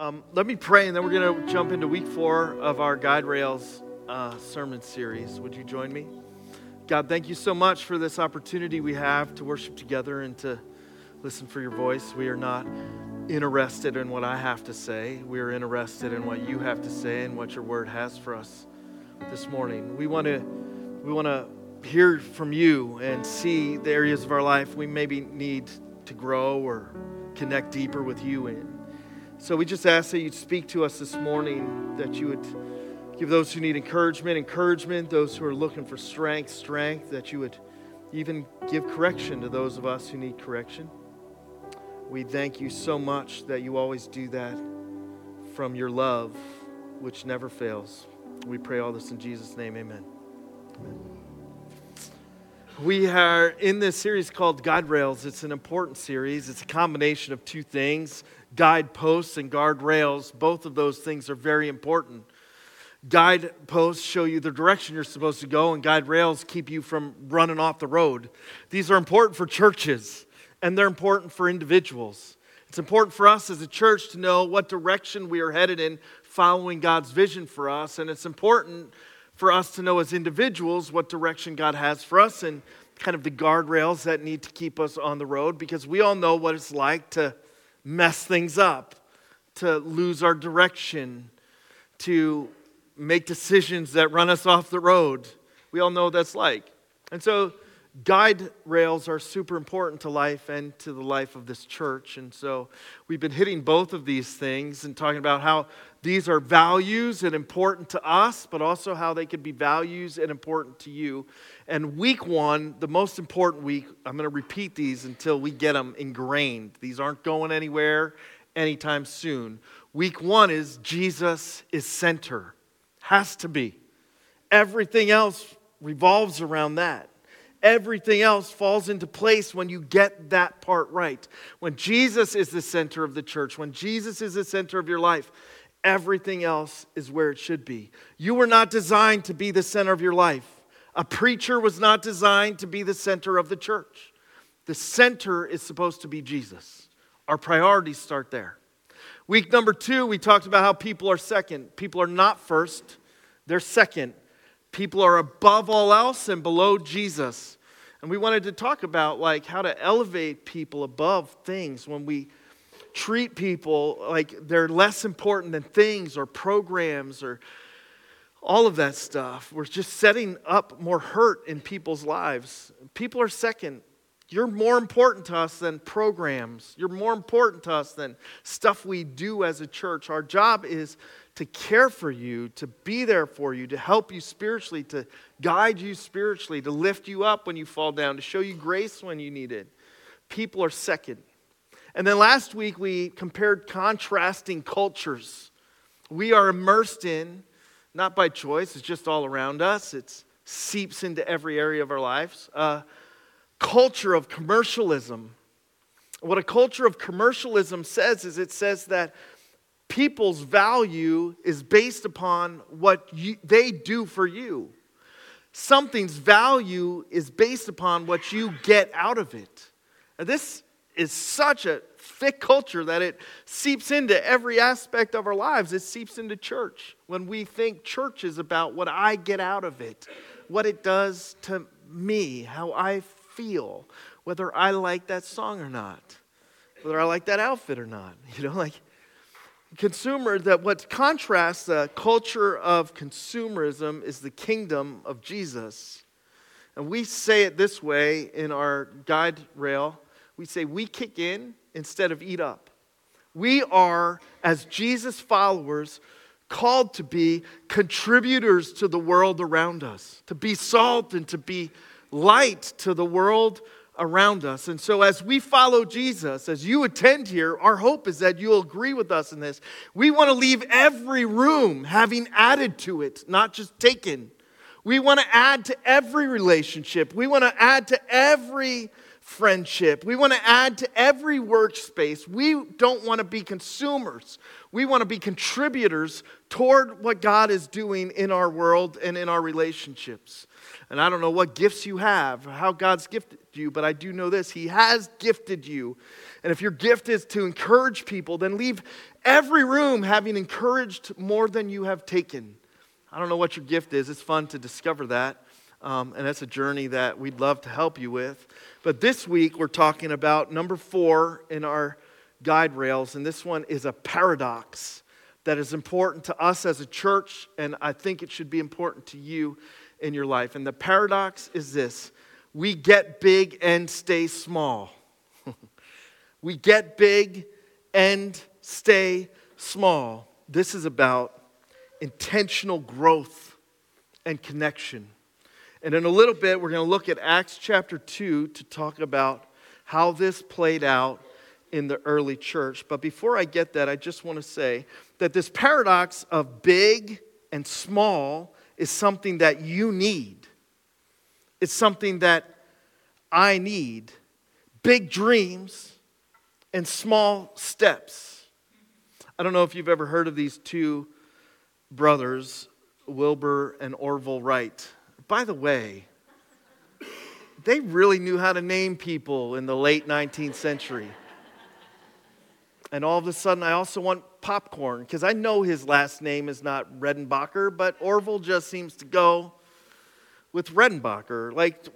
Um, let me pray, and then we're going to jump into week four of our Guide Rails uh, sermon series. Would you join me? God, thank you so much for this opportunity we have to worship together and to listen for your voice. We are not interested in what I have to say, we are interested in what you have to say and what your word has for us this morning. We want to we want to hear from you and see the areas of our life we maybe need to grow or connect deeper with you in. So we just ask that you'd speak to us this morning, that you would give those who need encouragement, encouragement, those who are looking for strength, strength, that you would even give correction to those of us who need correction. We thank you so much that you always do that from your love, which never fails. We pray all this in Jesus' name. Amen. Amen. We are in this series called Guide Rails. It's an important series. It's a combination of two things guideposts and guardrails, both of those things are very important. Guideposts show you the direction you're supposed to go, and guide rails keep you from running off the road. These are important for churches, and they're important for individuals. It's important for us as a church to know what direction we are headed in following God's vision for us, and it's important for us to know as individuals what direction God has for us and kind of the guardrails that need to keep us on the road because we all know what it's like to mess things up, to lose our direction, to make decisions that run us off the road. We all know what that's like. And so, guide rails are super important to life and to the life of this church. And so, we've been hitting both of these things and talking about how these are values and important to us, but also how they could be values and important to you. And week one, the most important week, I'm going to repeat these until we get them ingrained. These aren't going anywhere anytime soon. Week one is Jesus is center, has to be. Everything else revolves around that. Everything else falls into place when you get that part right. When Jesus is the center of the church, when Jesus is the center of your life, Everything else is where it should be. You were not designed to be the center of your life. A preacher was not designed to be the center of the church. The center is supposed to be Jesus. Our priorities start there. Week number two, we talked about how people are second. People are not first, they're second. People are above all else and below Jesus. And we wanted to talk about like how to elevate people above things when we treat people like they're less important than things or programs or all of that stuff. We're just setting up more hurt in people's lives. People are second. You're more important to us than programs. You're more important to us than stuff we do as a church. Our job is to care for you, to be there for you, to help you spiritually, to guide you spiritually, to lift you up when you fall down, to show you grace when you need it. People are second. And then last week we compared contrasting cultures. We are immersed in, not by choice, it's just all around us, it seeps into every area of our lives. A culture of commercialism. What a culture of commercialism says is it says that people's value is based upon what you, they do for you. Something's value is based upon what you get out of it. Now, this is such a thick culture that it seeps into every aspect of our lives. It seeps into church. When we think church is about what I get out of it, what it does to me, how I feel, whether I like that song or not, whether I like that outfit or not. You know, like consumer, that what contrasts the culture of consumerism is the kingdom of Jesus. And we say it this way in our guide rail we say we kick in instead of eat up. We are, as Jesus followers, called to be contributors to the world around us, to be salt and to be light to the world around us. And so, as we follow Jesus, as you attend here, our hope is that you'll agree with us in this. We want to leave every room having added to it, not just taken. We want to add to every relationship, we want to add to every friendship. We want to add to every workspace. We don't want to be consumers. We want to be contributors toward what God is doing in our world and in our relationships. And I don't know what gifts you have, how God's gifted you, but I do know this He has gifted you. And if your gift is to encourage people, then leave every room having encouraged more than you have taken. I don't know what your gift is. It's fun to discover that. Um, and that's a journey that we'd love to help you with. But this week, we're talking about number four in our guide rails, and this one is a paradox that is important to us as a church, and I think it should be important to you in your life. And the paradox is this we get big and stay small. we get big and stay small. This is about intentional growth and connection. And in a little bit, we're going to look at Acts chapter 2 to talk about how this played out in the early church. But before I get that, I just want to say that this paradox of big and small is something that you need. It's something that I need. Big dreams and small steps. I don't know if you've ever heard of these two brothers, Wilbur and Orville Wright. By the way, they really knew how to name people in the late 19th century. And all of a sudden, I also want popcorn because I know his last name is not Redenbacher, but Orville just seems to go with Redenbacher. Like,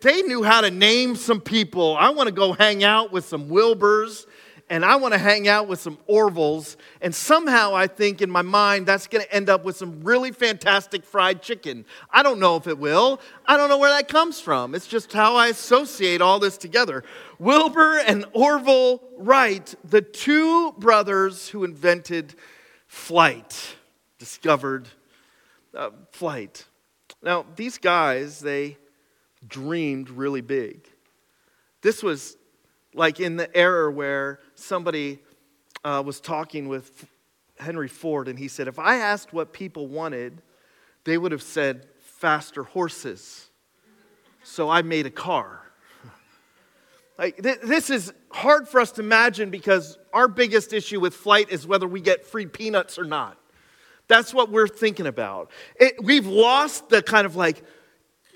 they knew how to name some people. I want to go hang out with some Wilburs and I want to hang out with some Orvilles. And somehow I think in my mind that's going to end up with some really fantastic fried chicken. I don't know if it will. I don't know where that comes from. It's just how I associate all this together. Wilbur and Orville Wright, the two brothers who invented flight, discovered uh, flight. Now, these guys, they dreamed really big. This was like in the era where somebody uh, was talking with Henry Ford, and he said, If I asked what people wanted, they would have said faster horses. So I made a car. Like, th- this is hard for us to imagine because our biggest issue with flight is whether we get free peanuts or not. That's what we're thinking about. It, we've lost the kind of like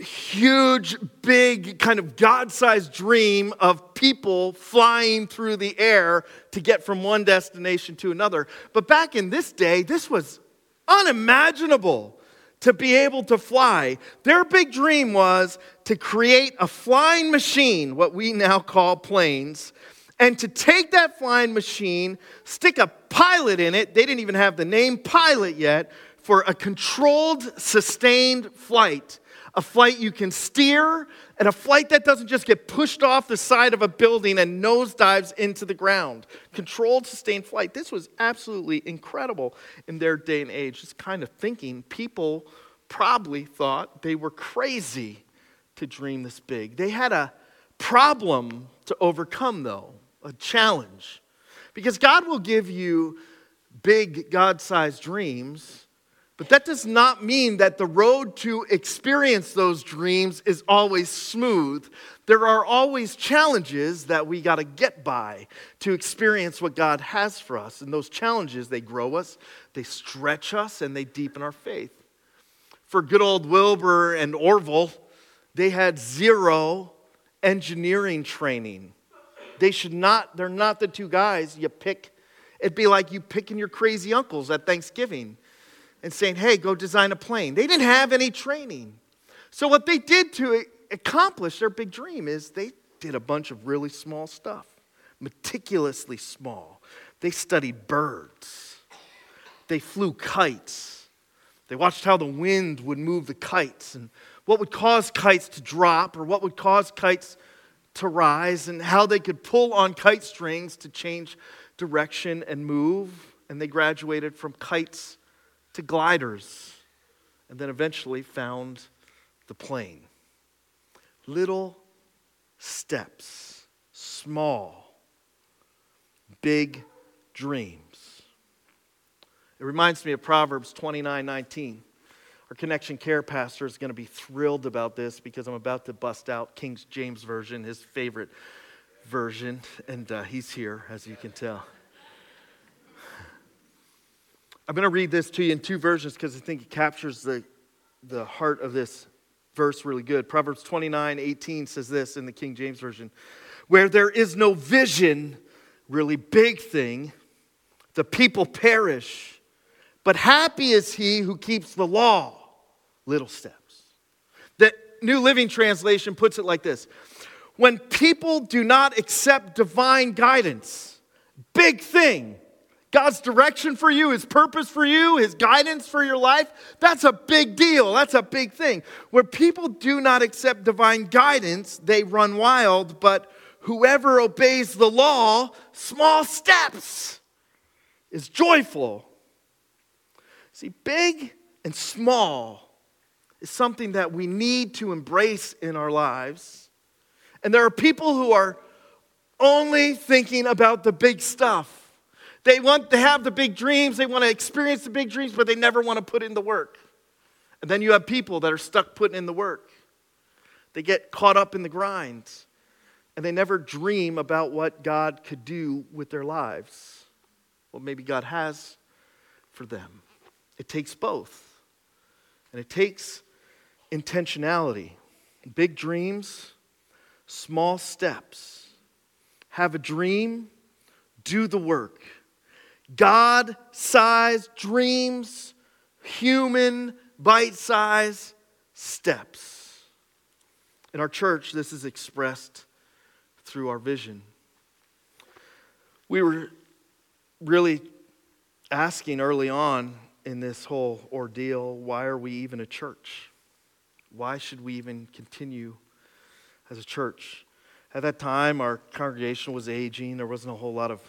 huge, big, kind of God sized dream of people flying through the air to get from one destination to another. But back in this day, this was unimaginable to be able to fly. Their big dream was to create a flying machine, what we now call planes, and to take that flying machine, stick a pilot in it. They didn't even have the name pilot yet for a controlled, sustained flight a flight you can steer, and a flight that doesn't just get pushed off the side of a building and nosedives into the ground. Controlled, sustained flight. This was absolutely incredible in their day and age. This kind of thinking, people probably thought they were crazy to dream this big. They had a problem to overcome, though, a challenge. Because God will give you big, God sized dreams but that does not mean that the road to experience those dreams is always smooth. There are always challenges that we got to get by to experience what God has for us. And those challenges, they grow us, they stretch us, and they deepen our faith. For good old Wilbur and Orville, they had zero engineering training. They should not, they're not the two guys you pick. It'd be like you picking your crazy uncles at Thanksgiving and saying, hey, go design a plane. They didn't have any training. So, what they did to accomplish their big dream is they did a bunch of really small stuff, meticulously small. They studied birds, they flew kites, they watched how the wind would move the kites and what would cause kites to drop or what would cause kites to rise and how they could pull on kite strings to change direction and move. And they graduated from kites to gliders, and then eventually found the plane. Little steps, small, big dreams. It reminds me of Proverbs 29 19. Our Connection Care pastor is going to be thrilled about this because I'm about to bust out King James Version, his favorite version, and uh, he's here, as you can tell. I'm going to read this to you in two versions because I think it captures the, the heart of this verse really good. Proverbs 29 18 says this in the King James Version Where there is no vision, really big thing, the people perish. But happy is he who keeps the law, little steps. The New Living Translation puts it like this When people do not accept divine guidance, big thing, God's direction for you, His purpose for you, His guidance for your life, that's a big deal. That's a big thing. Where people do not accept divine guidance, they run wild, but whoever obeys the law, small steps, is joyful. See, big and small is something that we need to embrace in our lives. And there are people who are only thinking about the big stuff. They want to have the big dreams, they want to experience the big dreams, but they never want to put in the work. And then you have people that are stuck putting in the work. They get caught up in the grind, and they never dream about what God could do with their lives, what maybe God has for them. It takes both, and it takes intentionality. Big dreams, small steps. Have a dream, do the work. God sized dreams, human bite sized steps. In our church, this is expressed through our vision. We were really asking early on in this whole ordeal why are we even a church? Why should we even continue as a church? At that time, our congregation was aging. There wasn't a whole lot of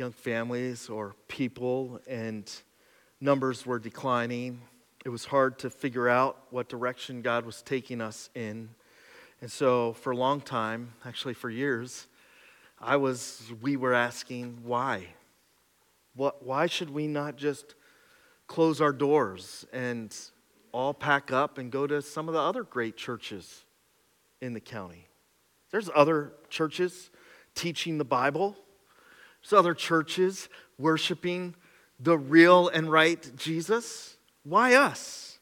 young families or people, and numbers were declining. It was hard to figure out what direction God was taking us in. And so, for a long time, actually for years, I was, we were asking why? What, why should we not just close our doors and all pack up and go to some of the other great churches in the county? There's other churches teaching the Bible. There's other churches worshiping the real and right Jesus. Why us?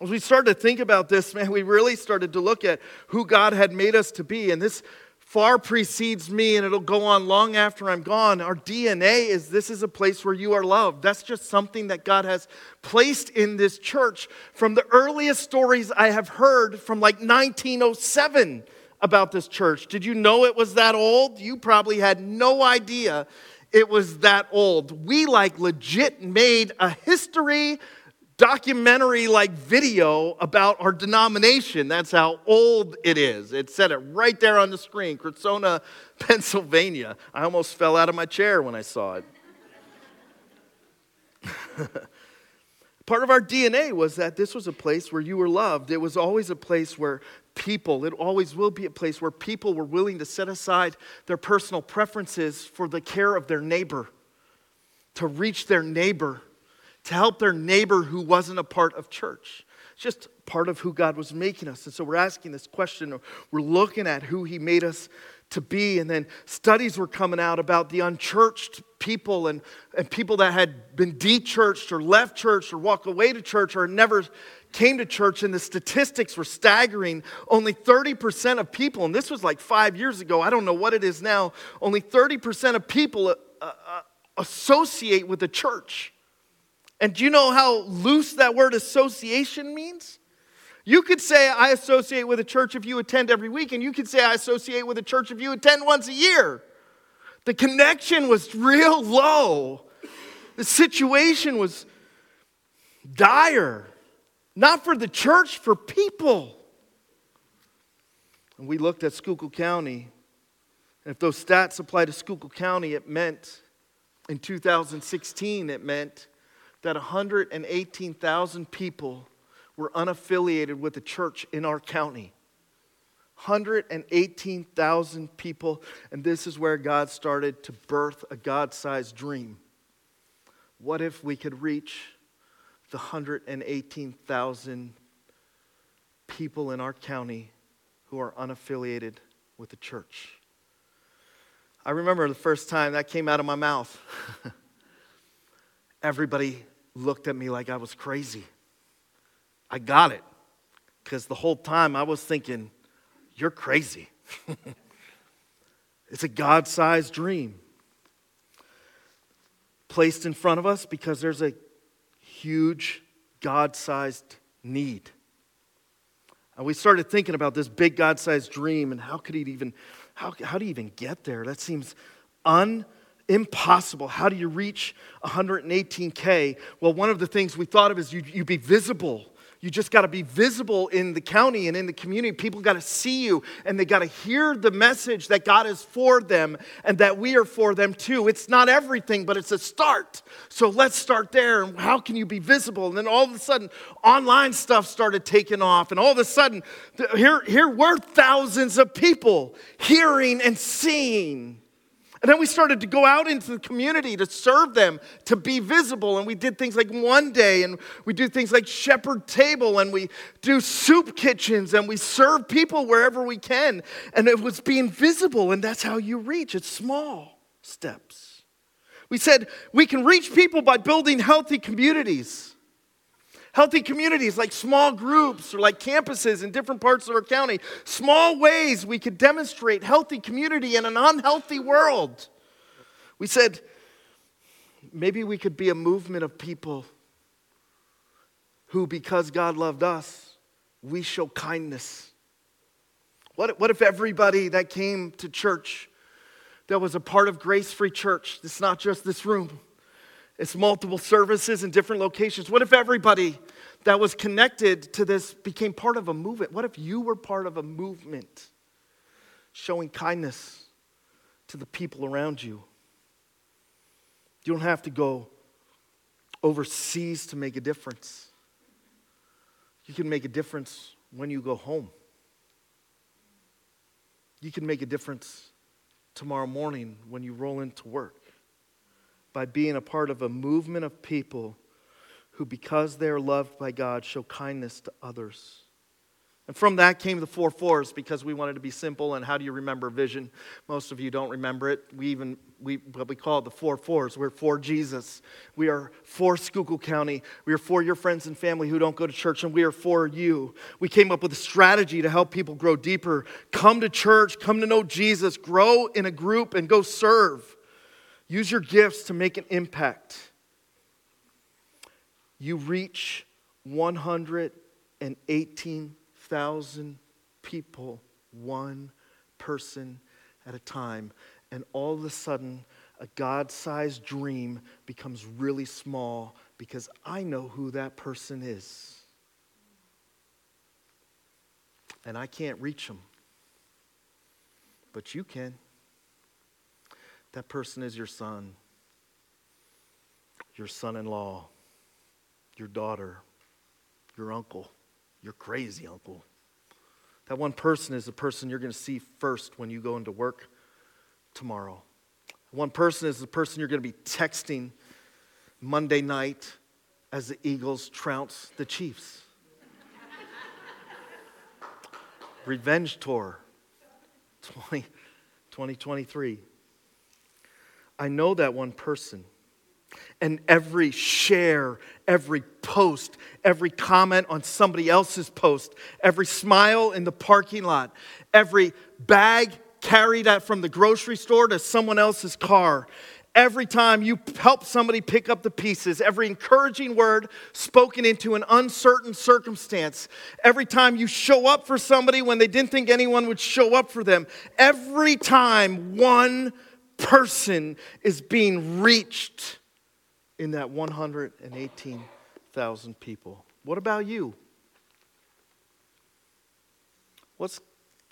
As we started to think about this, man, we really started to look at who God had made us to be. And this far precedes me, and it'll go on long after I'm gone. Our DNA is this is a place where you are loved. That's just something that God has placed in this church from the earliest stories I have heard from like 1907 about this church. Did you know it was that old? You probably had no idea it was that old. We like legit made a history documentary like video about our denomination. That's how old it is. It said it right there on the screen, Cressona, Pennsylvania. I almost fell out of my chair when I saw it. Part of our DNA was that this was a place where you were loved. It was always a place where people, it always will be a place where people were willing to set aside their personal preferences for the care of their neighbor, to reach their neighbor, to help their neighbor who wasn't a part of church. It's just part of who God was making us. And so we're asking this question, we're looking at who He made us to be. And then studies were coming out about the unchurched people and, and people that had been dechurched or left church or walked away to church or never came to church. And the statistics were staggering. Only 30% of people, and this was like five years ago, I don't know what it is now, only 30% of people uh, uh, associate with the church. And do you know how loose that word association means? You could say, I associate with a church if you attend every week, and you could say, I associate with a church if you attend once a year. The connection was real low. The situation was dire, not for the church, for people. And we looked at Schuylkill County, and if those stats apply to Schuylkill County, it meant in 2016, it meant that 118,000 people were unaffiliated with the church in our county. 118,000 people, and this is where God started to birth a God sized dream. What if we could reach the 118,000 people in our county who are unaffiliated with the church. I remember the first time that came out of my mouth. Everybody looked at me like I was crazy. I got it because the whole time I was thinking, You're crazy. it's a God sized dream placed in front of us because there's a huge God sized need. And we started thinking about this big God sized dream and how could he even, how, how do you even get there? That seems un, impossible. How do you reach 118K? Well, one of the things we thought of is you, you be visible. You just got to be visible in the county and in the community. People got to see you and they got to hear the message that God is for them and that we are for them too. It's not everything, but it's a start. So let's start there. And how can you be visible? And then all of a sudden, online stuff started taking off. And all of a sudden, here, here were thousands of people hearing and seeing. And then we started to go out into the community to serve them, to be visible. And we did things like one day, and we do things like shepherd table, and we do soup kitchens, and we serve people wherever we can. And it was being visible, and that's how you reach. It's small steps. We said we can reach people by building healthy communities. Healthy communities like small groups or like campuses in different parts of our county. Small ways we could demonstrate healthy community in an unhealthy world. We said maybe we could be a movement of people who, because God loved us, we show kindness. What, what if everybody that came to church that was a part of Grace Free Church, it's not just this room, it's multiple services in different locations. What if everybody that was connected to this became part of a movement? What if you were part of a movement showing kindness to the people around you? You don't have to go overseas to make a difference. You can make a difference when you go home. You can make a difference tomorrow morning when you roll into work by being a part of a movement of people who, because they are loved by God, show kindness to others. And from that came the four fours because we wanted to be simple. And how do you remember vision? Most of you don't remember it. We even, we, what we call it the four fours. We're for Jesus. We are for Schuylkill County. We are for your friends and family who don't go to church, and we are for you. We came up with a strategy to help people grow deeper. Come to church, come to know Jesus, grow in a group, and go serve. Use your gifts to make an impact. You reach 118,000 people, one person at a time. And all of a sudden, a God sized dream becomes really small because I know who that person is. And I can't reach them. But you can. That person is your son, your son in law, your daughter, your uncle, your crazy uncle. That one person is the person you're going to see first when you go into work tomorrow. One person is the person you're going to be texting Monday night as the Eagles trounce the Chiefs. Revenge Tour 20, 2023. I know that one person. And every share, every post, every comment on somebody else's post, every smile in the parking lot, every bag carried out from the grocery store to someone else's car, every time you help somebody pick up the pieces, every encouraging word spoken into an uncertain circumstance, every time you show up for somebody when they didn't think anyone would show up for them, every time one person is being reached in that 118,000 people. What about you? What's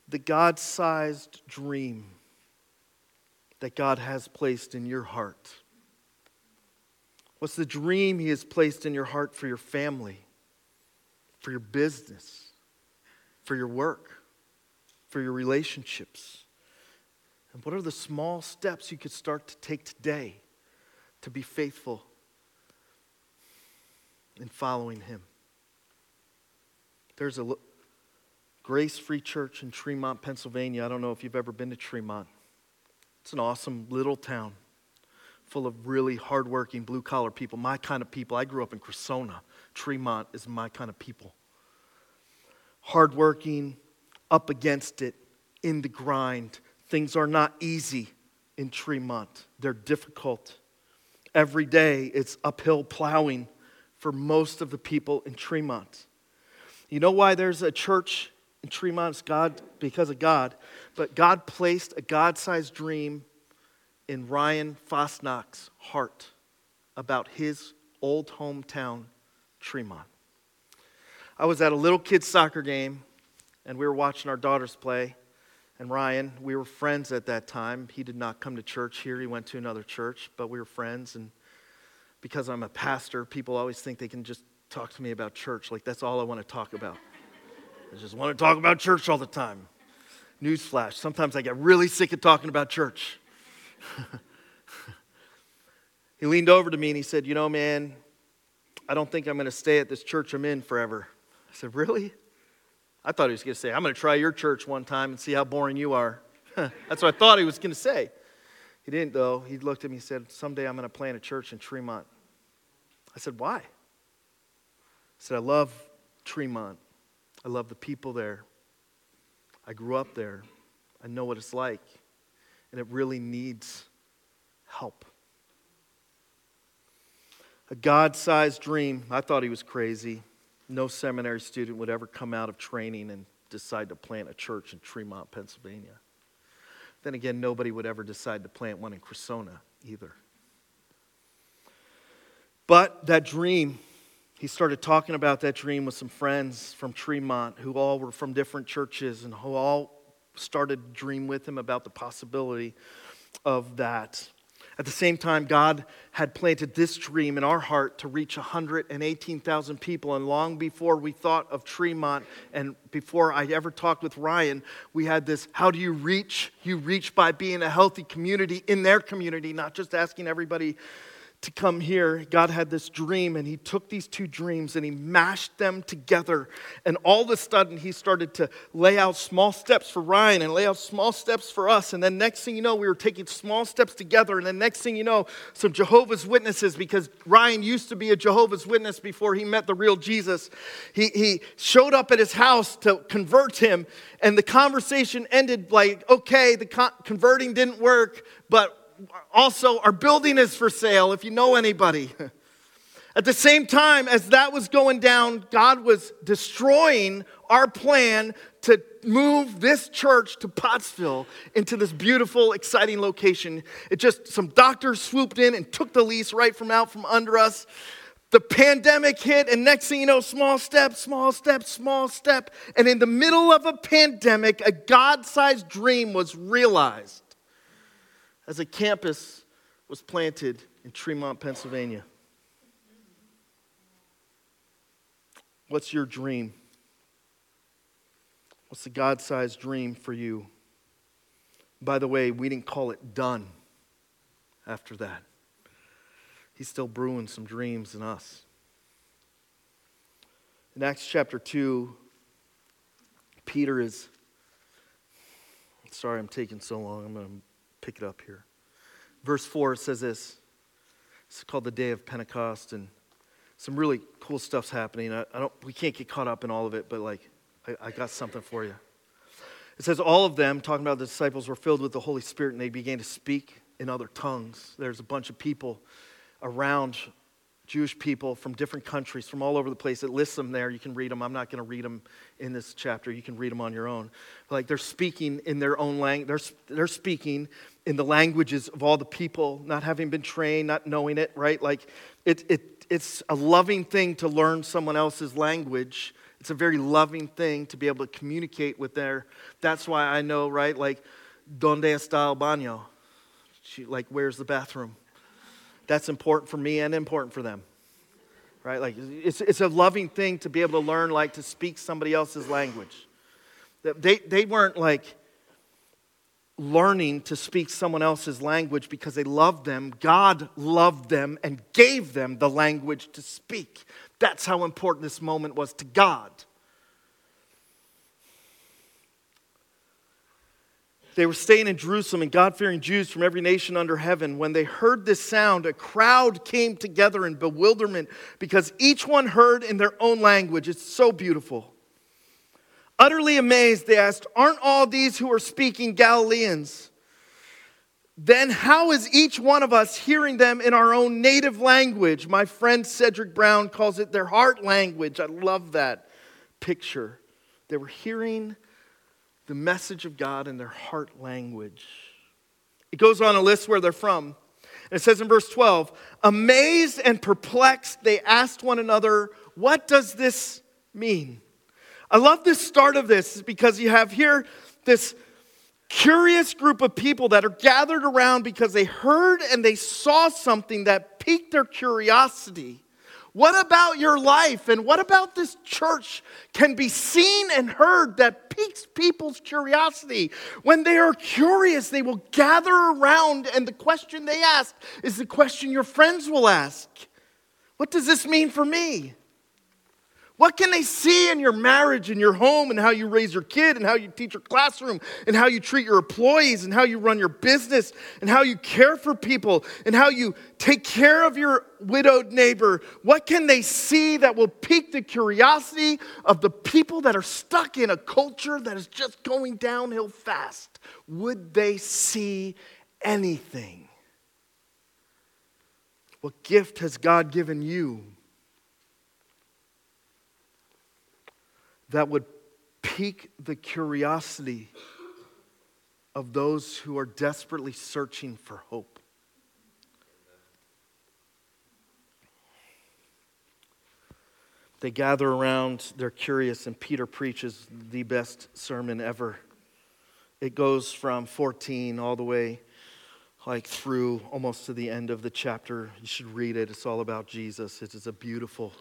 the God sized dream that God has placed in your heart? What's the dream He has placed in your heart for your family, for your business, for your work, for your relationships? And what are the small steps you could start to take today to be faithful in following Him. There's a Grace Free Church in Tremont, Pennsylvania. I don't know if you've ever been to Tremont. It's an awesome little town full of really hardworking blue collar people, my kind of people. I grew up in Cressona. Tremont is my kind of people. Hardworking, up against it, in the grind. Things are not easy in Tremont, they're difficult. Every day it's uphill plowing for most of the people in Tremont. You know why there's a church in Tremont? It's God because of God. But God placed a God sized dream in Ryan Fosnack's heart about his old hometown, Tremont. I was at a little kid's soccer game and we were watching our daughters play. And Ryan, we were friends at that time. He did not come to church here, he went to another church, but we were friends. And because I'm a pastor, people always think they can just talk to me about church. Like, that's all I want to talk about. I just want to talk about church all the time. Newsflash, sometimes I get really sick of talking about church. he leaned over to me and he said, You know, man, I don't think I'm going to stay at this church I'm in forever. I said, Really? I thought he was going to say, I'm going to try your church one time and see how boring you are. That's what I thought he was going to say. He didn't, though. He looked at me and said, Someday I'm going to plant a church in Tremont. I said, Why? I said, I love Tremont. I love the people there. I grew up there. I know what it's like. And it really needs help. A God sized dream. I thought he was crazy. No seminary student would ever come out of training and decide to plant a church in Tremont, Pennsylvania. Then again, nobody would ever decide to plant one in Cressona either. But that dream, he started talking about that dream with some friends from Tremont who all were from different churches and who all started to dream with him about the possibility of that. At the same time, God had planted this dream in our heart to reach 118,000 people. And long before we thought of Tremont and before I ever talked with Ryan, we had this how do you reach? You reach by being a healthy community in their community, not just asking everybody to come here, God had this dream, and He took these two dreams and He mashed them together. And all of a sudden, He started to lay out small steps for Ryan and lay out small steps for us. And then, next thing you know, we were taking small steps together. And then, next thing you know, some Jehovah's Witnesses, because Ryan used to be a Jehovah's Witness before he met the real Jesus, he, he showed up at his house to convert him. And the conversation ended like, okay, the con- converting didn't work, but also, our building is for sale if you know anybody. At the same time as that was going down, God was destroying our plan to move this church to Pottsville into this beautiful, exciting location. It just, some doctors swooped in and took the lease right from out from under us. The pandemic hit, and next thing you know, small step, small step, small step. And in the middle of a pandemic, a God sized dream was realized as a campus was planted in Tremont, Pennsylvania. What's your dream? What's the God sized dream for you? By the way, we didn't call it done after that. He's still brewing some dreams in us. In Acts chapter 2, Peter is. Sorry, I'm taking so long. I'm going to pick it up here. Verse 4 says this it's called the day of Pentecost, and some really cool stuff's happening. I, I don't, we can't get caught up in all of it, but like, I, I got something for you. It says, All of them, talking about the disciples, were filled with the Holy Spirit, and they began to speak in other tongues. There's a bunch of people around Jewish people from different countries, from all over the place. It lists them there. You can read them. I'm not going to read them in this chapter. You can read them on your own. Like they're speaking in their own language. They're, they're speaking in the languages of all the people, not having been trained, not knowing it, right? Like it, it, it's a loving thing to learn someone else's language. It's a very loving thing to be able to communicate with their. That's why I know, right? Like, donde está el baño? She, like, where's the bathroom? That's important for me and important for them. Right? Like it's, it's a loving thing to be able to learn like to speak somebody else's language. They, they weren't like learning to speak someone else's language because they loved them. God loved them and gave them the language to speak. That's how important this moment was to God. They were staying in Jerusalem, and God fearing Jews from every nation under heaven, when they heard this sound, a crowd came together in bewilderment because each one heard in their own language. It's so beautiful. Utterly amazed, they asked, Aren't all these who are speaking Galileans? Then how is each one of us hearing them in our own native language? My friend Cedric Brown calls it their heart language. I love that picture. They were hearing the message of God in their heart language. It goes on a list where they're from. And it says in verse 12, amazed and perplexed, they asked one another, What does this mean? I love this start of this because you have here this curious group of people that are gathered around because they heard and they saw something that piqued their curiosity. What about your life and what about this church can be seen and heard that piques people's curiosity? When they are curious, they will gather around, and the question they ask is the question your friends will ask What does this mean for me? What can they see in your marriage and your home and how you raise your kid and how you teach your classroom and how you treat your employees and how you run your business and how you care for people and how you take care of your widowed neighbor? What can they see that will pique the curiosity of the people that are stuck in a culture that is just going downhill fast? Would they see anything? What gift has God given you? That would pique the curiosity of those who are desperately searching for hope. They gather around, they're curious, and Peter preaches the best sermon ever. It goes from 14 all the way like through almost to the end of the chapter. You should read it. It's all about Jesus. It is a beautiful,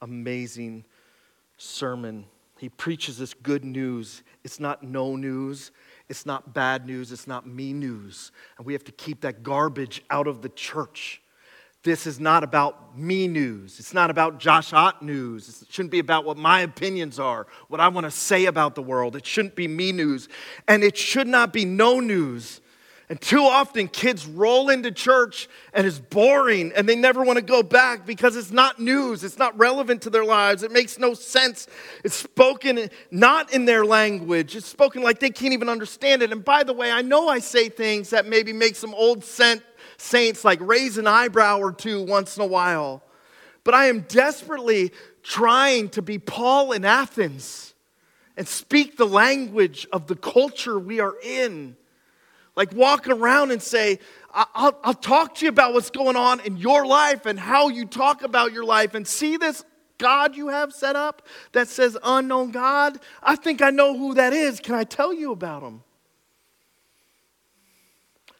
amazing sermon. He preaches this good news. It's not no news. It's not bad news. It's not me news. And we have to keep that garbage out of the church. This is not about me news. It's not about Josh Ott news. It shouldn't be about what my opinions are, what I want to say about the world. It shouldn't be me news. And it should not be no news. And too often, kids roll into church and it's boring and they never want to go back because it's not news. It's not relevant to their lives. It makes no sense. It's spoken not in their language, it's spoken like they can't even understand it. And by the way, I know I say things that maybe make some old saints like raise an eyebrow or two once in a while. But I am desperately trying to be Paul in Athens and speak the language of the culture we are in. Like walk around and say, I'll, I'll talk to you about what's going on in your life and how you talk about your life and see this God you have set up that says unknown God. I think I know who that is. Can I tell you about him?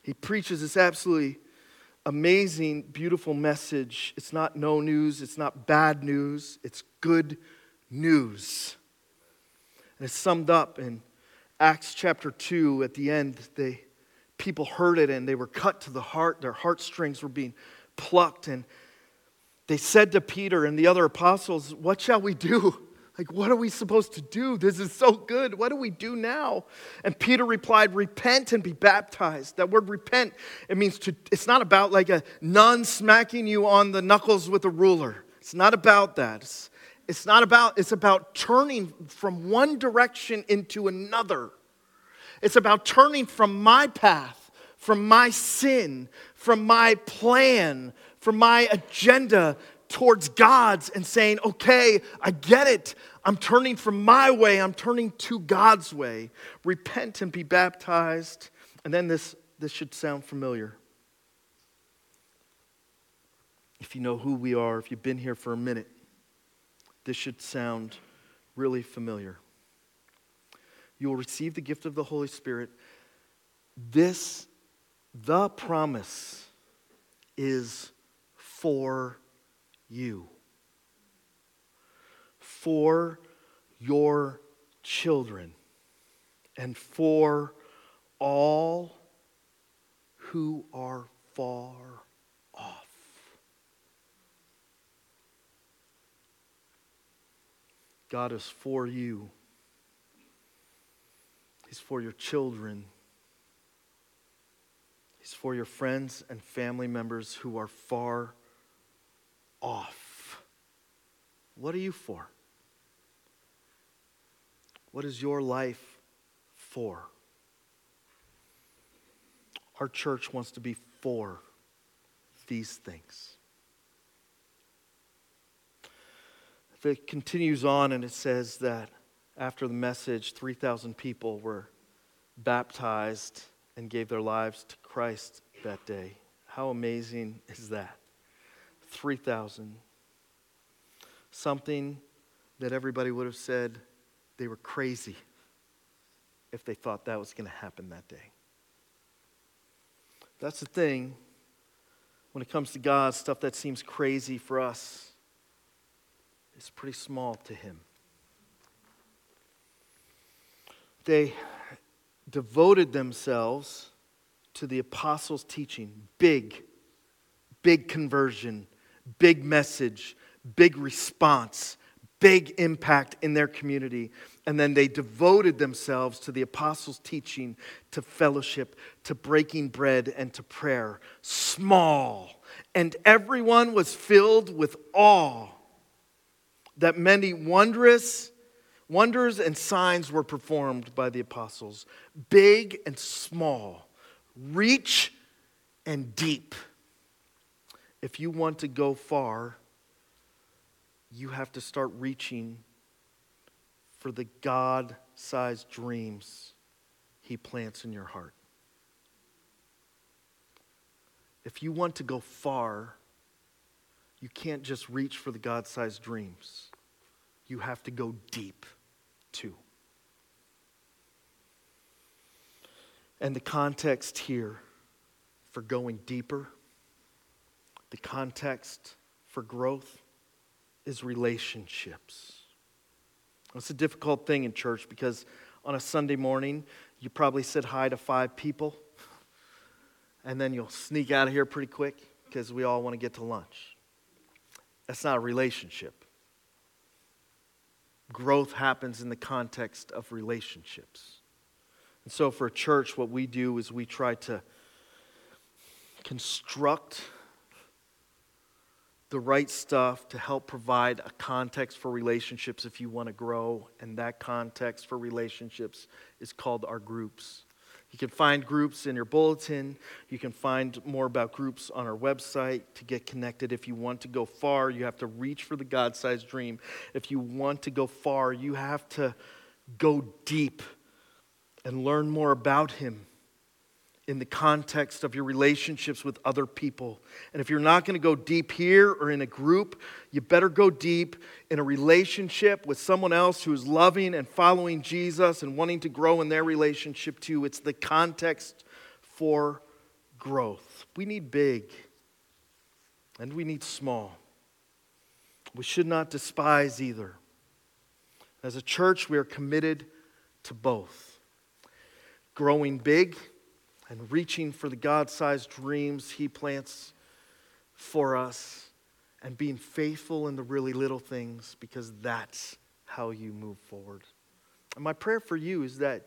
He preaches this absolutely amazing, beautiful message. It's not no news, it's not bad news, it's good news. And it's summed up in Acts chapter 2 at the end. They people heard it and they were cut to the heart. Their heartstrings were being plucked. And they said to Peter and the other apostles, What shall we do? Like, what are we supposed to do? This is so good. What do we do now? And Peter replied, Repent and be baptized. That word repent, it means to, it's not about like a nun smacking you on the knuckles with a ruler. It's not about that. It's, it's not about, it's about turning from one direction into another. It's about turning from my path, from my sin, from my plan, from my agenda towards God's and saying, okay, I get it. I'm turning from my way, I'm turning to God's way. Repent and be baptized. And then this, this should sound familiar. If you know who we are, if you've been here for a minute, this should sound really familiar you will receive the gift of the Holy Spirit. This, the promise, is for you, for your children, and for all who are far off. God is for you. He's for your children. He's for your friends and family members who are far off. What are you for? What is your life for? Our church wants to be for these things. If it continues on and it says that after the message, 3,000 people were baptized and gave their lives to Christ that day. How amazing is that? 3,000. Something that everybody would have said they were crazy if they thought that was going to happen that day. That's the thing. When it comes to God, stuff that seems crazy for us is pretty small to Him. They devoted themselves to the apostles' teaching. Big, big conversion, big message, big response, big impact in their community. And then they devoted themselves to the apostles' teaching, to fellowship, to breaking bread, and to prayer. Small. And everyone was filled with awe that many wondrous wonders and signs were performed by the apostles, big and small, reach and deep. If you want to go far, you have to start reaching for the God sized dreams He plants in your heart. If you want to go far, you can't just reach for the God sized dreams, you have to go deep too. And the context here for going deeper, the context for growth is relationships. It's a difficult thing in church because on a Sunday morning, you probably said hi to five people, and then you'll sneak out of here pretty quick because we all want to get to lunch. That's not a relationship. Growth happens in the context of relationships. And so, for a church, what we do is we try to construct the right stuff to help provide a context for relationships if you want to grow. And that context for relationships is called our groups. You can find groups in your bulletin. You can find more about groups on our website to get connected. If you want to go far, you have to reach for the God sized dream. If you want to go far, you have to go deep and learn more about Him in the context of your relationships with other people. And if you're not going to go deep here or in a group, you better go deep in a relationship with someone else who is loving and following Jesus and wanting to grow in their relationship too. It's the context for growth. We need big and we need small. We should not despise either. As a church, we are committed to both growing big and reaching for the God sized dreams He plants for us and being faithful in the really little things because that's how you move forward. And my prayer for you is that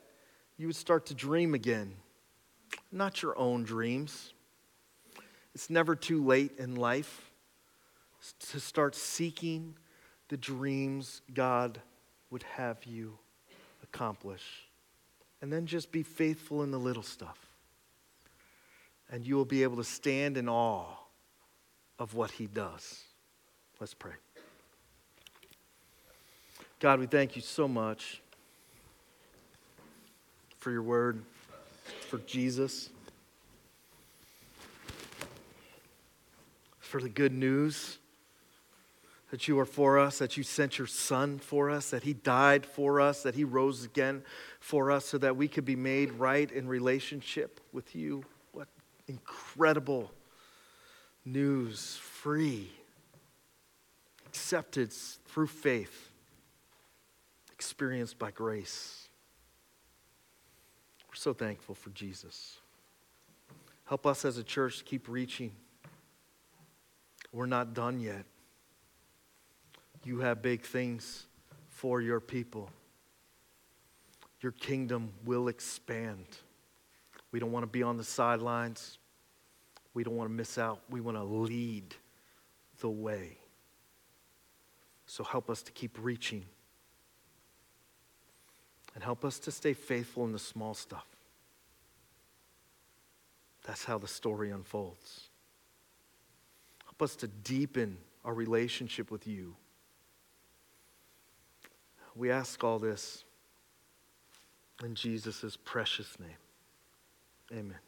you would start to dream again, not your own dreams. It's never too late in life to start seeking the dreams God would have you accomplish. And then just be faithful in the little stuff and you will be able to stand in awe of what he does. Let's pray. God, we thank you so much for your word, for Jesus, for the good news that you are for us, that you sent your Son for us, that He died for us, that He rose again for us so that we could be made right in relationship with you incredible news, free, accepted through faith, experienced by grace. We're so thankful for Jesus. Help us as a church keep reaching. We're not done yet. You have big things for your people. Your kingdom will expand. We don't want to be on the sidelines. We don't want to miss out. We want to lead the way. So help us to keep reaching. And help us to stay faithful in the small stuff. That's how the story unfolds. Help us to deepen our relationship with you. We ask all this in Jesus' precious name. Amen.